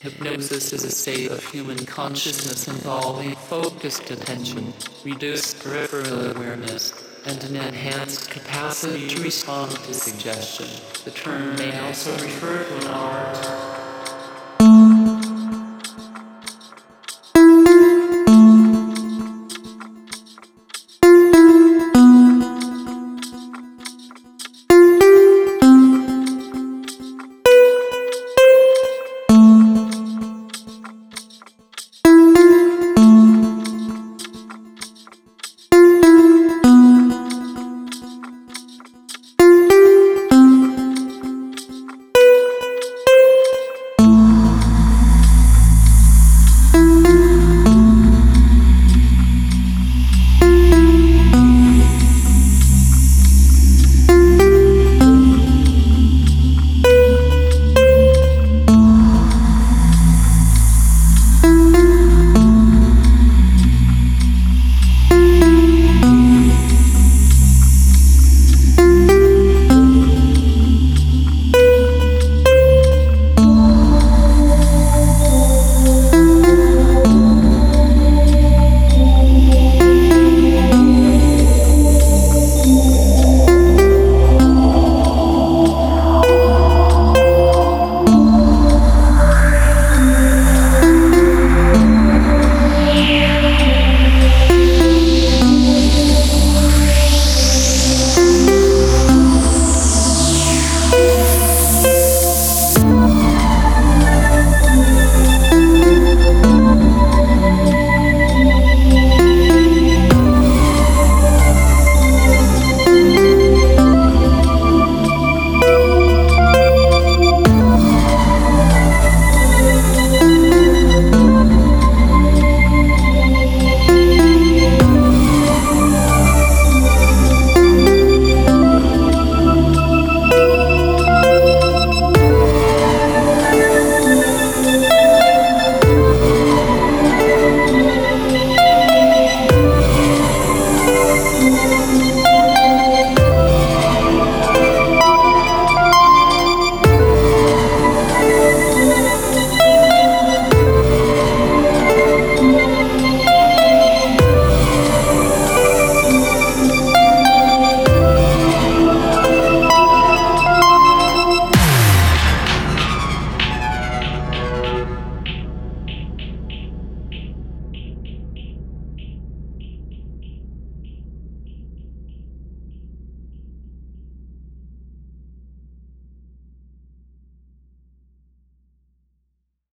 Hypnosis is a state of human consciousness involving focused attention, reduced peripheral awareness, and an enhanced capacity to respond to suggestion. The term may also refer to an art